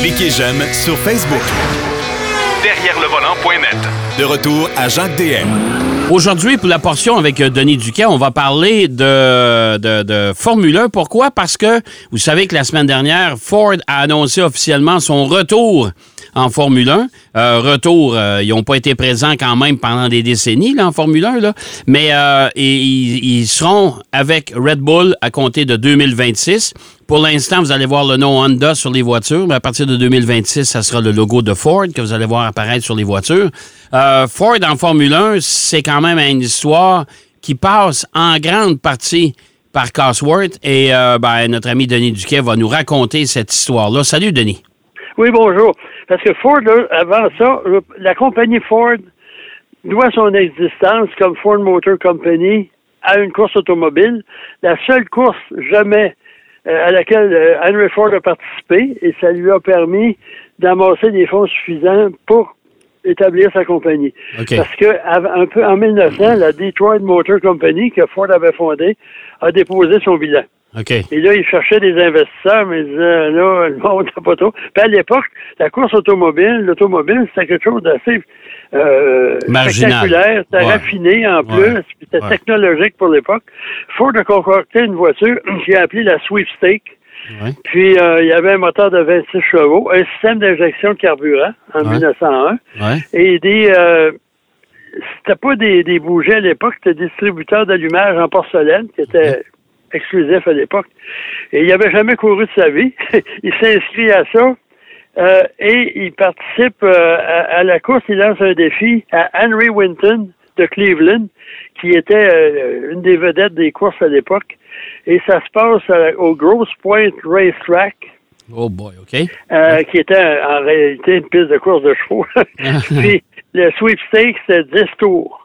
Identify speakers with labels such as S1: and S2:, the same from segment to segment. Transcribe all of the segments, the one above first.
S1: Cliquez j'aime sur Facebook.
S2: Derrière le volant.net.
S1: De retour à Jacques DM.
S3: Aujourd'hui, pour la portion avec euh, Denis Duquet, on va parler de, de, de, Formule 1. Pourquoi? Parce que vous savez que la semaine dernière, Ford a annoncé officiellement son retour en Formule 1. Euh, retour, euh, ils n'ont pas été présents quand même pendant des décennies là, en Formule 1, là. mais euh, ils, seront avec Red Bull à compter de 2026. Pour l'instant, vous allez voir le nom Honda sur les voitures, mais à partir de 2026, ça sera le logo de Ford que vous allez voir apparaître sur les voitures. Euh, Ford en Formule 1, c'est quand même une histoire qui passe en grande partie par Cosworth et euh, ben, notre ami Denis Duquet va nous raconter cette histoire-là. Salut, Denis.
S4: Oui, bonjour. Parce que Ford, là, avant ça, la compagnie Ford doit son existence comme Ford Motor Company à une course automobile. La seule course jamais euh, à laquelle euh, Henry Ford a participé et ça lui a permis d'amasser des fonds suffisants pour établir sa compagnie. Parce que un peu en 1900, la Detroit Motor Company que Ford avait fondée a déposé son bilan. Et là, il cherchait des investisseurs, mais il disait, là, le monde n'a pas trop. Puis à l'époque, la course automobile, l'automobile, c'était quelque chose d'assez euh, spectaculaire, c'était
S3: Ouais.
S4: raffiné en plus,
S3: Ouais.
S4: puis c'était
S3: Ouais.
S4: technologique pour l'époque. Ford a concocté une voiture qu'il a appelée la Sweepstake. Puis euh, il y avait un moteur de 26 chevaux, un système d'injection de carburant en
S3: Ouais.
S4: 1901
S3: Ouais.
S4: et des euh, c'était pas des, des bougies à l'époque, c'était des distributeurs d'allumage en porcelaine qui étaient exclusifs à l'époque. Et il n'avait jamais couru de sa vie. il s'inscrit à ça. euh, et il participe euh, à, à la course, il lance un défi à Henry Winton de Cleveland, qui était euh, une des vedettes des courses à l'époque. Et ça se passe au Grosse Point Racetrack,
S3: Oh boy, OK.
S4: qui était en réalité une piste de course de chevaux. Puis le sweepstake, c'était 10 tours.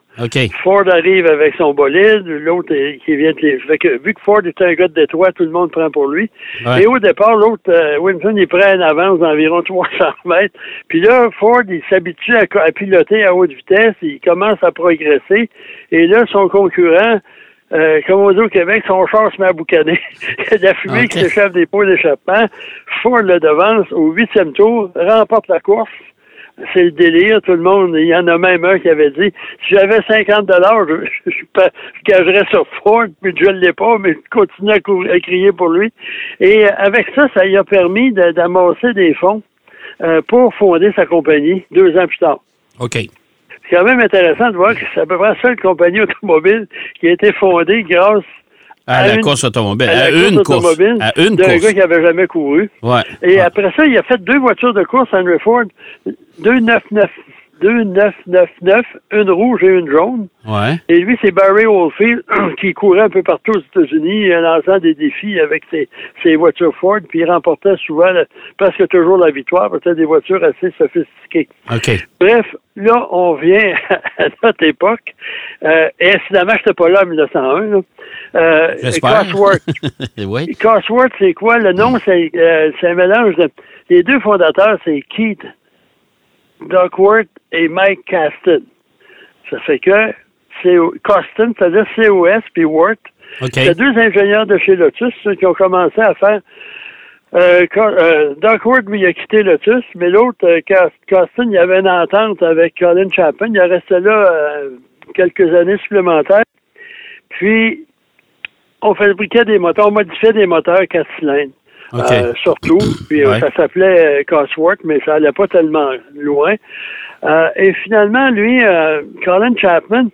S4: Ford arrive avec son bolide, l'autre qui vient de les... Fait que, vu que Ford est un gars de Détroit, tout le monde prend pour lui.
S3: Ouais.
S4: Et au départ, l'autre, euh, Winston, il prend une avance d'environ 300 mètres. Puis là, Ford, il s'habitue à, piloter à haute vitesse, il commence à progresser. Et là, son concurrent, euh, comme on dit au Québec, son char se met à boucaner. Il y a de la fumée qui s'échappe des pots d'échappement. Ford le devance au huitième tour, remporte la course. C'est le délire, tout le monde. Il y en a même un qui avait dit si j'avais 50 dollars, je, je, je, je gagerais sur Ford, puis je ne l'ai pas, mais je continue à, crier pour lui. Et euh, avec ça, ça lui a permis de- d'amasser des fonds euh, pour fonder sa compagnie deux ans plus tard.
S3: OK.
S4: C'est quand même intéressant de voir que c'est à peu près la seule compagnie automobile qui a été fondée grâce
S3: À,
S4: À
S3: la
S4: une-
S3: course automobile.
S4: à
S3: une course.
S4: automobile
S3: À une
S4: d'un
S3: course.
S4: gars qui avait jamais couru.
S3: Ouais.
S4: Et
S3: Ouais.
S4: après ça, il a fait deux voitures de course, Henry Ford, deux 999, deux 999, une rouge et une jaune.
S3: Ouais.
S4: Et lui, c'est Barry Oldfield qui courait un peu partout aux États-Unis en lançant des défis avec ses, ses voitures Ford, puis il remportait souvent, la- presque toujours la victoire, parce que des voitures assez sophistiquées.
S3: OK.
S4: Bref, là, on vient à notre époque. Euh, et incidemment, je n'étais pas là en 1901. Là. Euh. Cosworth.
S3: oui.
S4: Cosworth, c'est quoi? Le nom, c'est euh, c'est un mélange de... Les deux fondateurs, c'est Keith Duckworth et Mike Caston. Ça fait que c'est Coston, c'est-à-dire C-O-S, puis Worth. C'est deux ingénieurs de chez Lotus ceux qui ont commencé à faire. Euh, euh, Duckworth, lui, il a quitté Lotus, mais l'autre, euh, Costin, il avait une entente avec Colin Chapin. Il est resté là euh, quelques années supplémentaires. Puis, on fabriquait des moteurs, on modifiait des moteurs 4 cylindres. Euh, surtout. Puis euh,
S3: Ouais.
S4: ça s'appelait euh, Cosworth, mais ça allait pas tellement loin. Euh, et finalement, lui, euh, Colin Chapman,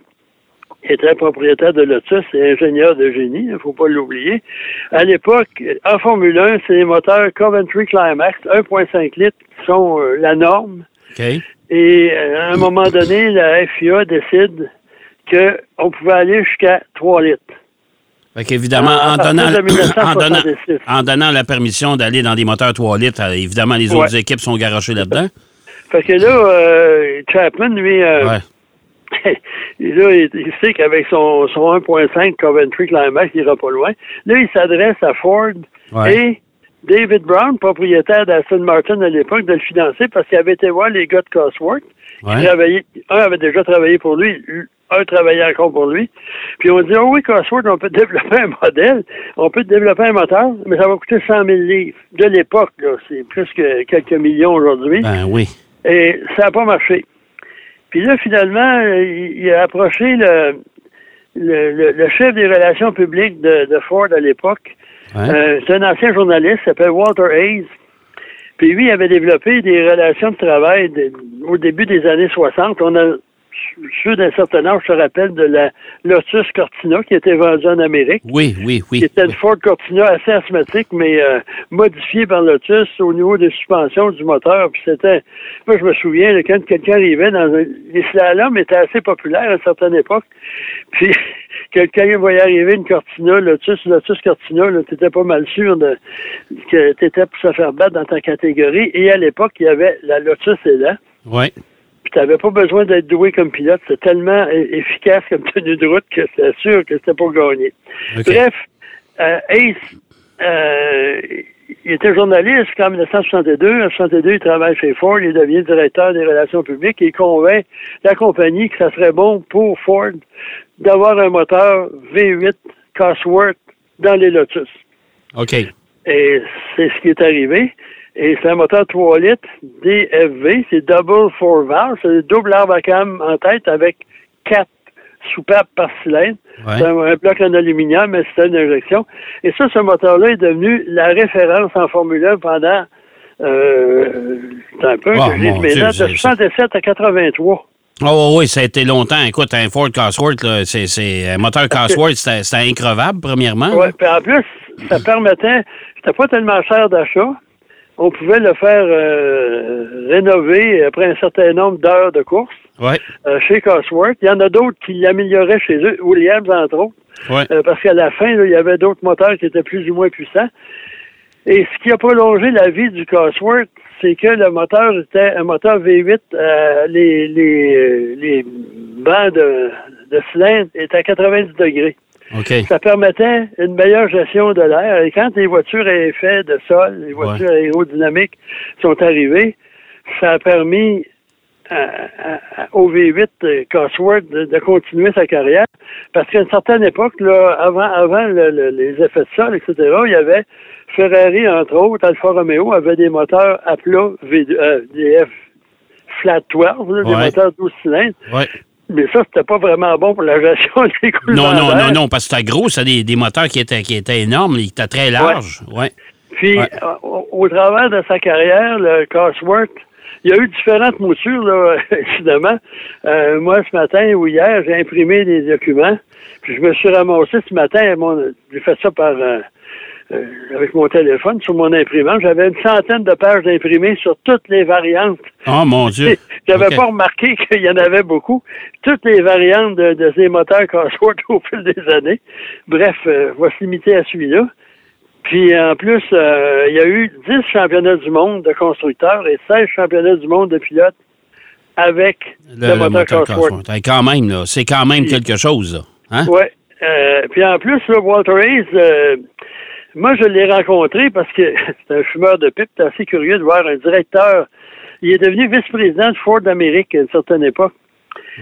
S4: qui était propriétaire de Lotus et ingénieur de génie, il ne faut pas l'oublier. À l'époque, en Formule 1, c'est les moteurs Coventry Climax 1.5 litres qui sont la norme. Et à un moment donné, la FIA décide qu'on pouvait aller jusqu'à 3 litres.
S3: Fait qu'évidemment,
S4: À
S3: en donnant, en, donnant,
S4: 1966.
S3: en donnant la permission d'aller dans des moteurs 3 litres, euh, évidemment, les autres
S4: Ouais.
S3: équipes sont garochées là-dedans.
S4: Fait que là, euh, Chapman, lui, euh,
S3: Ouais.
S4: Là, il, il sait qu'avec son, son 1.5 Coventry Climax, il ira pas loin. Là, il s'adresse à Ford
S3: Ouais.
S4: et David Brown, propriétaire d'Aston Martin à l'époque, de le financer parce qu'il avait été voir les gars de Cosworth.
S3: Ouais.
S4: un avait déjà travaillé pour lui, un travaillait encore pour lui. Puis on dit, oh oui, Cosworth, on peut développer un modèle, on peut développer un moteur, mais ça va coûter 100 000 livres. De l'époque, là, c'est plus que quelques millions aujourd'hui.
S3: Ben oui.
S4: Et ça n'a pas marché. Puis là, finalement, il, a approché le, le, le- le chef des relations publiques de, de Ford à l'époque.
S3: Ouais.
S4: Euh, c'est un ancien journaliste, il s'appelle Walter Hayes. Puis lui, il avait développé des relations de travail de- au début des années 60. On a ceux d'un certain âge se rappellent de la Lotus Cortina qui était vendue en Amérique.
S3: Oui, oui, oui.
S4: qui était une Ford Cortina assez asthmatique, mais euh, modifiée par Lotus au niveau des suspensions du moteur. Puis c'était, moi je me souviens, quand quelqu'un arrivait dans un, les slaloms étaient assez populaires à une certaine époque. Puis quelqu'un voyait arriver une Cortina, Lotus, Lotus Cortina, là, t'étais pas mal sûr de, que t'étais pour se faire battre dans ta catégorie. Et à l'époque, il y avait la Lotus Elan.
S3: Oui.
S4: Puis t'avais pas besoin d'être doué comme pilote. C'était tellement efficace comme tenue de route que c'était sûr que c'était pour gagner. Bref, euh, Ace, euh, il était journaliste en 1962. En 1962, il travaille chez Ford. Il devient directeur des relations publiques et il convainc la compagnie que ça serait bon pour Ford d'avoir un moteur V8 Cosworth dans les Lotus.
S3: OK.
S4: Et c'est ce qui est arrivé. Et c'est un moteur 3 litres DFV, c'est double four valve, c'est double arbre à cam en tête avec quatre soupapes par cylindre.
S3: Ouais.
S4: C'est un, un bloc en aluminium, mais c'est une injection. Et ça, ce moteur-là est devenu la référence en Formule 1 pendant euh, un peu
S3: Oh,
S4: je mes
S3: Dieu,
S4: de
S3: c'est-
S4: 67 à 83.
S3: Oh, oui, ça a été longtemps. Écoute, un Ford Cosworth, là, c'est, c'est un moteur Cosworth, c'était, c'était increvable, premièrement.
S4: Ouais, puis en plus, ça permettait, c'était pas tellement cher d'achat. On pouvait le faire euh, rénover après un certain nombre d'heures de course
S3: Ouais.
S4: euh, chez Cosworth. Il y en a d'autres qui l'amélioraient chez eux, Williams entre autres,
S3: Ouais.
S4: euh, parce qu'à la fin, là, il y avait d'autres moteurs qui étaient plus ou moins puissants. Et ce qui a prolongé la vie du Cosworth, c'est que le moteur était un moteur V8, euh, les, les, les bancs de, de cylindre étaient à 90 degrés Ça permettait une meilleure gestion de l'air. Et quand les voitures à effet de sol, les voitures aérodynamiques sont arrivées, ça a permis au V8 euh, Cosworth de, de continuer sa carrière. Parce qu'à une certaine époque, là, avant, avant le- le- les effets de sol, etc., il y avait Ferrari, entre autres, Alfa Romeo, avait des moteurs à plat V, euh, des F flat 12, là, des moteurs 12 cylindres.
S3: Ouais.
S4: Mais ça, c'était pas vraiment bon pour la gestion des coulements
S3: Non, non, non, non, parce que c'était gros, c'était des, des moteurs qui étaient, qui étaient énormes, qui étaient très larges. Ouais.
S4: Puis,
S3: Ouais.
S4: euh, au, au travers de sa carrière, le Cosworth, il y a eu différentes moutures, là, évidemment. Euh, moi, ce matin ou hier, j'ai imprimé des documents. Puis je me suis ramassé ce matin, mon- j'ai fait ça par euh, avec mon téléphone, sur mon imprimante. J'avais une centaine de pages d'imprimés sur toutes les variantes.
S3: Oh, mon Dieu.
S4: J'avais pas remarqué qu'il y en avait beaucoup. Toutes les variantes de, de ces moteurs Cosworth au fil des années. Bref, euh, on va se limiter à celui-là. Puis en plus, euh, il y a eu 10 championnats du monde de constructeurs et 16 championnats du monde de pilotes avec le,
S3: Le, le
S4: moteur, Cosworth.
S3: Quand même, là, c'est quand même quelque chose, là. Hein?
S4: Ouais. Euh, puis en plus, là, Walter Hayes, euh, moi, je l'ai rencontré parce que c'est un fumeur de pipe. C'est assez curieux de voir un directeur. Il est devenu vice-président de Ford d'Amérique à une certaine époque.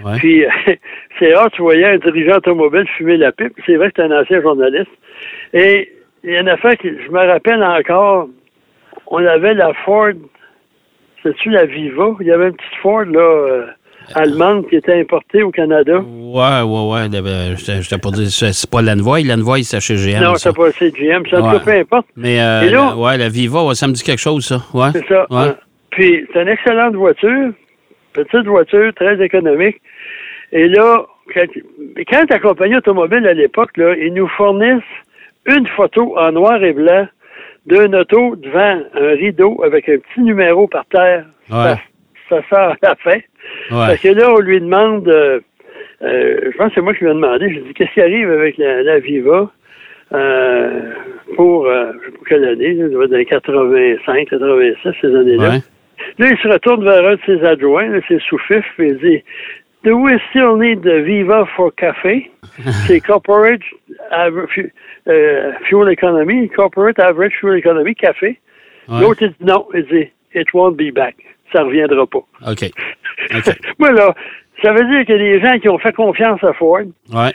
S3: Ouais.
S4: Puis, c'est rare, tu voyais un dirigeant automobile fumer la pipe. C'est vrai que c'est un ancien journaliste. Et il y a une affaire que je me rappelle encore. On avait la Ford, c'est-tu la Viva? Il y avait une petite Ford, là, euh, allemande qui était importée au Canada.
S3: Ouais, ouais, ouais. J'étais pour dire, c'est pas l'Envoy. L'Envoy, c'est chez GM.
S4: non,
S3: ça.
S4: c'est pas CGM. Ça, en tout
S3: Ouais.
S4: peu importe.
S3: Mais, euh,
S4: Et là-
S3: la- ouais, la Viva, ouais, ça me dit quelque chose, ça. Ouais.
S4: C'est ça.
S3: Ouais.
S4: Puis, c'est une excellente voiture. Petite voiture, très économique. Et là, quand, quand la compagnie automobile à l'époque, là, ils nous fournissent une photo en noir et blanc d'un auto devant un rideau avec un petit numéro par terre.
S3: Ouais.
S4: Ça, ça sort à la fin.
S3: Ouais.
S4: Parce que là, on lui demande, euh, euh, je pense que c'est moi qui lui ai demandé, j'ai dit, qu'est-ce qui arrive avec la, la Viva euh, pour, je sais pas quelle année, là, dans les 85, 86, ces années-là.
S3: Ouais.
S4: Là, il se retourne vers un de ses adjoints, là, c'est sous-fif, puis il dit Do we still need the Viva for café? c'est corporate fuel economy, corporate average fuel economy, café.
S3: Ouais.
S4: L'autre, il dit non, il dit It won't be back. Ça reviendra pas.
S3: OK.
S4: Moi, là, Ça veut dire qu'il y a des gens qui ont fait confiance à Ford,
S3: Ouais.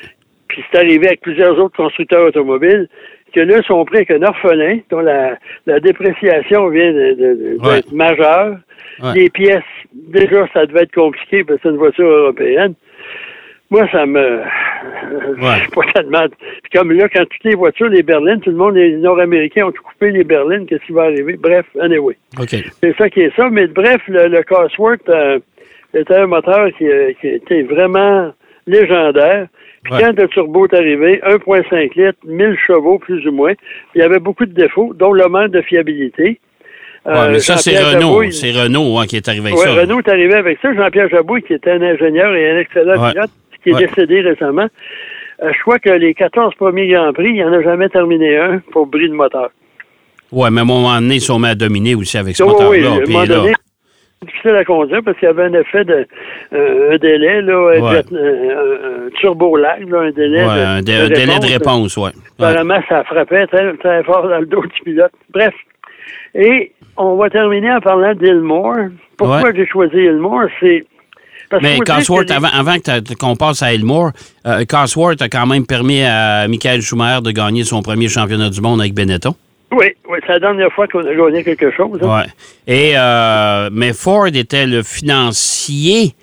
S4: puis c'est arrivé avec plusieurs autres constructeurs automobiles, que là, sont pris avec un orphelin dont la, la dépréciation vient de- de- de-
S3: Ouais.
S4: d'être majeure.
S3: Ouais.
S4: Les pièces, déjà, ça devait être compliqué parce que c'est une voiture européenne. Moi, ça me...
S3: Ouais.
S4: Pas tellement... Puis comme là, quand toutes les voitures, les berlines, tout le monde, les Nord-Américains ont tout coupé les berlines, qu'est-ce qui va arriver? Bref, anyway.
S3: OK.
S4: C'est ça qui est ça. Mais bref, le, le Cosworth euh, était un moteur qui, euh, qui était vraiment légendaire. Puis
S3: Ouais.
S4: quand le turbo est arrivé, 1.5 litres, 1000 chevaux plus ou moins, il y avait beaucoup de défauts, dont le manque de fiabilité.
S3: Ouais,
S4: Euh,
S3: mais ça, c'est Renault. C'est Renault hein, qui est arrivé avec
S4: Ouais,
S3: ça.
S4: Renault est arrivé avec ça. Jean-Pierre Jabouille, qui était un ingénieur et un excellent pilote, qui est décédé récemment. Euh, je crois que les 14 premiers Grands Prix, il n'y en a jamais terminé un pour bris de moteur.
S3: Ouais, mais à un moment donné, ils sont mis à dominer aussi avec ce
S4: Oui, oui,
S3: moteur-là.
S4: Difficile à conduire parce qu'il y avait un effet de euh, un délai, là, un,
S3: Ouais.
S4: jet- un- un turbo lag, là, un délai
S3: Ouais,
S4: de,
S3: un, dé- un délai de réponse. Ouais.
S4: Apparemment, ça frappait très, très fort dans le dos du pilote. Bref. Et on va terminer en parlant d'Ilmore. Pourquoi
S3: Ouais.
S4: j'ai choisi Ilmore? C'est. parce
S3: Mais Cosworth, avant, avant qu'on passe à Elmore, euh, Cosworth a quand même permis à Michael Schumacher de gagner son premier championnat du monde avec Benetton.
S4: Oui, oui, c'est la dernière fois qu'on a gagné quelque chose. hein.
S3: Ouais. Et, euh, mais Ford était le financier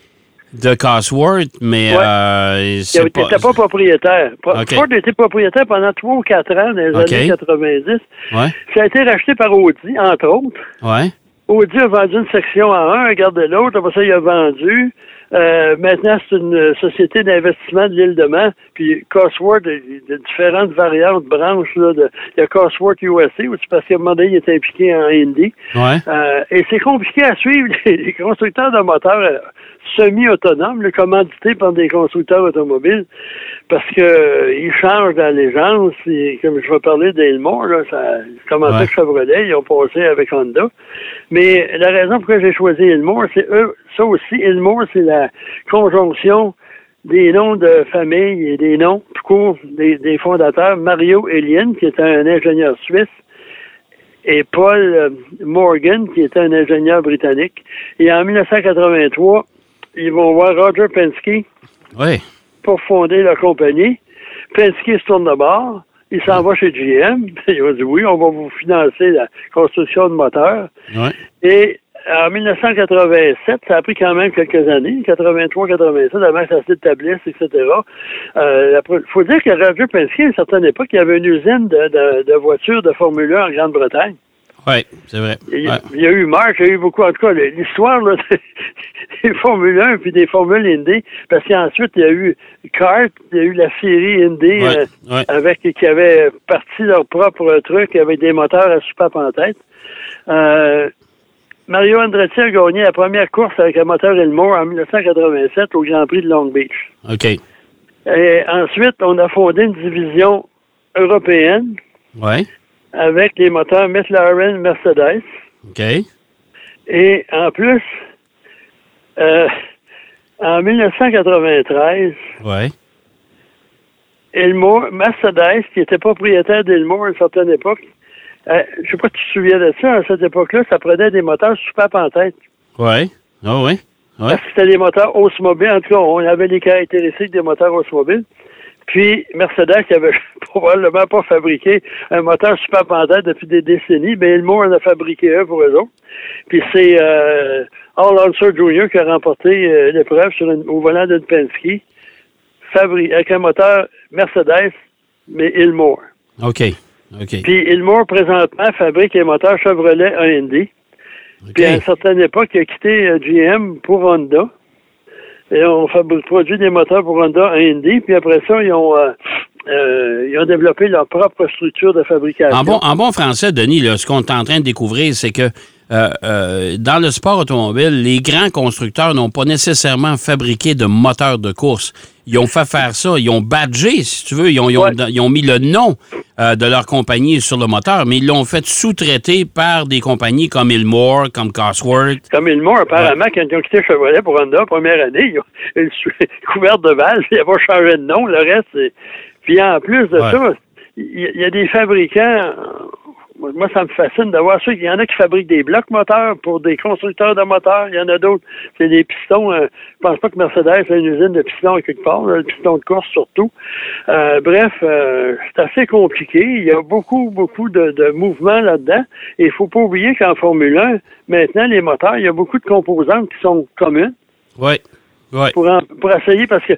S3: de Cosworth, mais
S4: Ouais.
S3: euh,
S4: Il n'était
S3: pas...
S4: pas, propriétaire. Ford était propriétaire pendant trois ou quatre ans dans les années 90.
S3: Ouais,
S4: Ça a été racheté par Audi, entre autres.
S3: ouais,
S4: Audi a vendu une section à un, regardez l'autre, après ça, il a vendu. Euh, maintenant, c'est une société d'investissement de l'île de Man. Puis Cosworth, il y a différentes variantes, branches. Là, de, il y a Cosworth USA, où parce qu'à un moment donné, il est impliqué en Indy.
S3: ouais.
S4: Euh, et c'est compliqué à suivre les, constructeurs de moteurs euh, semi-autonomes, le commandités par des constructeurs automobiles, parce que euh, ils changent d'allégeance. Comme je vais parler d'Elmore, là, ça commençait
S3: Ouais.
S4: avec Chevrolet, ils ont passé avec Honda. Mais la raison pour laquelle j'ai choisi Elmore, c'est eux, ça aussi, Elmore, c'est la conjonction des noms de famille et des noms tout court des, des fondateurs. Mario Elien, qui était un ingénieur suisse, et Paul euh, Morgan, qui était un ingénieur britannique. Et en 1983, ils vont voir Roger Penske
S3: ouais.
S4: Pour fonder la compagnie. Penske se tourne de bord. Il s'en va chez GM. Ils ont dit oui, on va vous financer la construction de moteurs.
S3: ouais.
S4: Et en 1987, ça a pris quand même quelques années, 83, 87, avant que ça s'établisse, etc. Euh, Il faut dire que Roger Penske, à une certaine époque, il y avait une usine de, de, de voitures de Formule 1 en Grande-Bretagne.
S3: Ouais, c'est vrai.
S4: Il,
S3: Ouais.
S4: il y a eu Marc, il y a eu beaucoup, en tout cas, l'histoire là, des Formule 1 puis des Formules Indy, parce qu'ensuite, il y a eu Kart, il y a eu la série Indy
S3: Ouais,
S4: euh,
S3: ouais.
S4: avec qui avait parti leur propre truc avec des moteurs à soupape en tête. Euh, Mario Andretti a gagné la première course avec un moteur Elmore en 1987 au Grand Prix de Long Beach.
S3: OK.
S4: Et ensuite, on a fondé une division européenne
S3: Ouais.
S4: Avec les moteurs McLaren Mercedes.
S3: OK.
S4: Et en plus, euh, en 1993,
S3: Ouais.
S4: Elmore, Mercedes, qui était propriétaire d'Elmore à une certaine époque, euh, je sais pas si tu te souviens de ça, à cette époque-là, ça prenait des moteurs soupape en tête.
S3: Ouais. Ah ouais. Ouais.
S4: Parce que c'était des moteurs Oldsmobile. En tout cas, on avait les caractéristiques des moteurs Oldsmobile. Puis, Mercedes, qui avait probablement pas fabriqué un moteur tête depuis des décennies, mais Elmore en a fabriqué un pour eux autres. Puis c'est euh, Al Unser Jr. qui a remporté euh, l'épreuve sur une- au volant d'une Penske, fabri- avec un moteur Mercedes, mais Ilmore.
S3: OK. OK.
S4: Puis Ilmore, présentement, fabrique les moteurs Chevrolet Indy. Puis à une certaine époque, il a quitté euh, GM pour Honda. Et on fabrique, produit des moteurs pour Honda Indy. Puis après ça, ils ont, euh, euh, ils ont développé leur propre structure de fabrication.
S3: En bon, en bon français, Denis, là, ce qu'on est en train de découvrir, c'est que euh, euh, dans le sport automobile, les grands constructeurs n'ont pas nécessairement fabriqué de moteurs de course. Ils ont fait faire ça, ils ont badgé, si tu veux, ils ont, ils ont-
S4: Ouais.
S3: ils ont mis le nom euh, de leur compagnie sur le moteur, mais ils l'ont fait sous-traiter par des compagnies comme Ilmore, comme Cosworth.
S4: Comme Ilmore, apparemment, quand ils ont quitté Chevrolet pour Honda, première année, ils ont ils sont couverts de valves, ils n'ont pas changé de nom. Le reste, c'est... Puis en plus de
S3: Ouais.
S4: ça, il y, a des fabricants, Moi, moi, ça me fascine de voir ça. Il y en a qui fabriquent des blocs moteurs pour des constructeurs de moteurs. Il y en a d'autres. C'est des pistons. euh, je pense pas que Mercedes a une usine de pistons à quelque part, là, le piston de course surtout. Euh, bref, euh, c'est assez compliqué. Il y a beaucoup, beaucoup de, de mouvements là-dedans. Et il faut pas oublier qu'en Formule 1, maintenant, les moteurs, il y a beaucoup de composantes qui sont communes
S3: Oui. Oui.
S4: pour, en- pour essayer parce que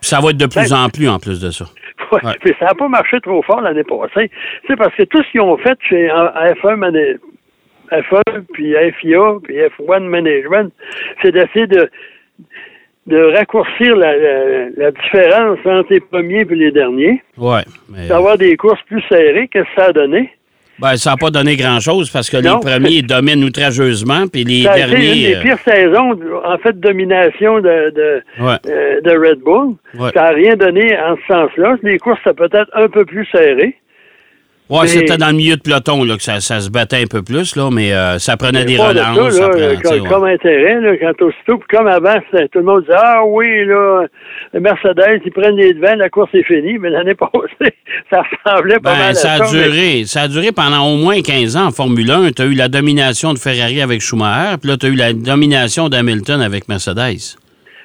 S3: Ça va être de plus en plus en plus de ça.
S4: Ouais,
S3: Ouais.
S4: puis ça n'a pas marché trop fort l'année passée. C'est parce que tout ce qu'ils ont fait chez en- en F1, Mana- F1, puis FIA, puis F1 Management, c'est d'essayer de, de raccourcir la, la- la différence entre les premiers et les derniers,
S3: Oui. Mais,
S4: d'avoir des courses plus serrées. Qu'est-ce que ça a donné?
S3: Ben, ça n'a pas donné grand-chose parce que
S4: Non.
S3: les premiers dominent outrageusement, puis les
S4: Ça a été une
S3: derniers.
S4: des
S3: euh,
S4: pires saisons, en fait, de domination de, de,
S3: Ouais.
S4: euh, de Red Bull.
S3: Ouais.
S4: Ça n'a rien donné en ce sens-là. Les courses, c'est peut-être un peu plus serré.
S3: Ouais,
S4: Mais-
S3: c'était dans le milieu de peloton là, que ça, ça se battait un peu plus, là, mais euh, ça prenait des relances.
S4: ça,
S3: ça
S4: là,
S3: prenait- tu sais,
S4: comme,
S3: ouais.
S4: comme intérêt, là, quand aussitôt, puis comme avant, tout le monde disait Ah oui, là, Mercedes, ils prennent les devants, la course est finie, mais l'année passée, ça ressemblait pas
S3: Ben,
S4: mal à
S3: ça a
S4: mais-
S3: duré. Ça a duré pendant au moins 15 ans en Formule 1. Tu as eu la domination de Ferrari avec Schumacher, puis là, tu as eu la domination d'Hamilton avec Mercedes.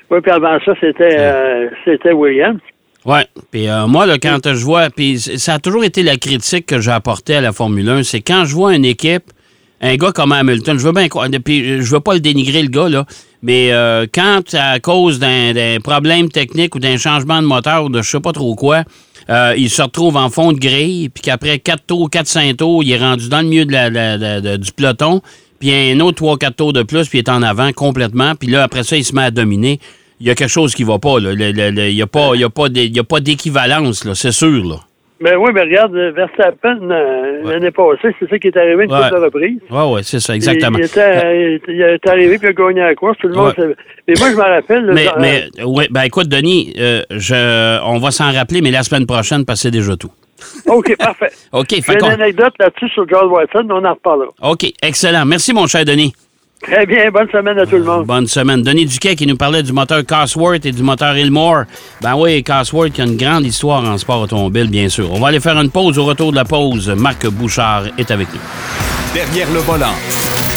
S4: Oui, puis avant ça, c'était euh, c'était Williams.
S3: Ouais. Puis euh, moi, là, quand je vois, puis ça a toujours été la critique que j'ai apportée à la Formule 1, c'est quand je vois une équipe, un gars comme Hamilton, je veux bien croire, puis je veux pas le dénigrer le gars là, mais euh, quand à cause d'un d'un problème technique ou d'un changement de moteur ou de je sais pas trop quoi, euh, il se retrouve en fond de grille, puis qu'après 4 tours, 4-5 tours, il est rendu dans le milieu de la- la- la- de- du peloton, puis un autre 3-4 tours de plus, puis il est en avant complètement, puis là, après ça, il se met à dominer. Il y a quelque chose qui va pas, Il n'y a pas, y a pas d'équivalence, c'est sûr, là.
S4: Mais oui, mais regarde, euh, Verstappen, euh, l'année passée, c'est ça qui est arrivé une
S3: Ouais.
S4: couple de reprises.
S3: Oui, oui, c'est ça, exactement.
S4: Il, il était, il est arrivé puis il a gagné la course. Tout le monde
S3: Ouais.
S4: Mais moi, je me rappelle. là,
S3: Mais, mais ouais, ben écoute, Denis, euh, je, on va s'en rappeler, mais la semaine prochaine, parce que c'est déjà tout.
S4: OK, parfait.
S3: OK,
S4: J'ai une anecdote là-dessus sur George Watson, mais on en reparlera.
S3: OK, excellent. Merci, mon cher Denis.
S4: Très bien, bonne semaine à tout le monde.
S3: Bonne semaine. Denis Duquet qui nous parlait du moteur Cosworth et du moteur Ilmore. Ben oui, Cosworth qui a une grande histoire en sport automobile, bien sûr. On va aller faire une pause. Au retour de la pause, Marc Bouchard est avec nous.
S1: Derrière le volant.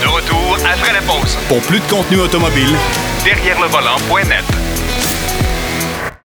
S2: De retour après la pause.
S1: Pour plus de contenu automobile,
S2: Derrière le volant.net.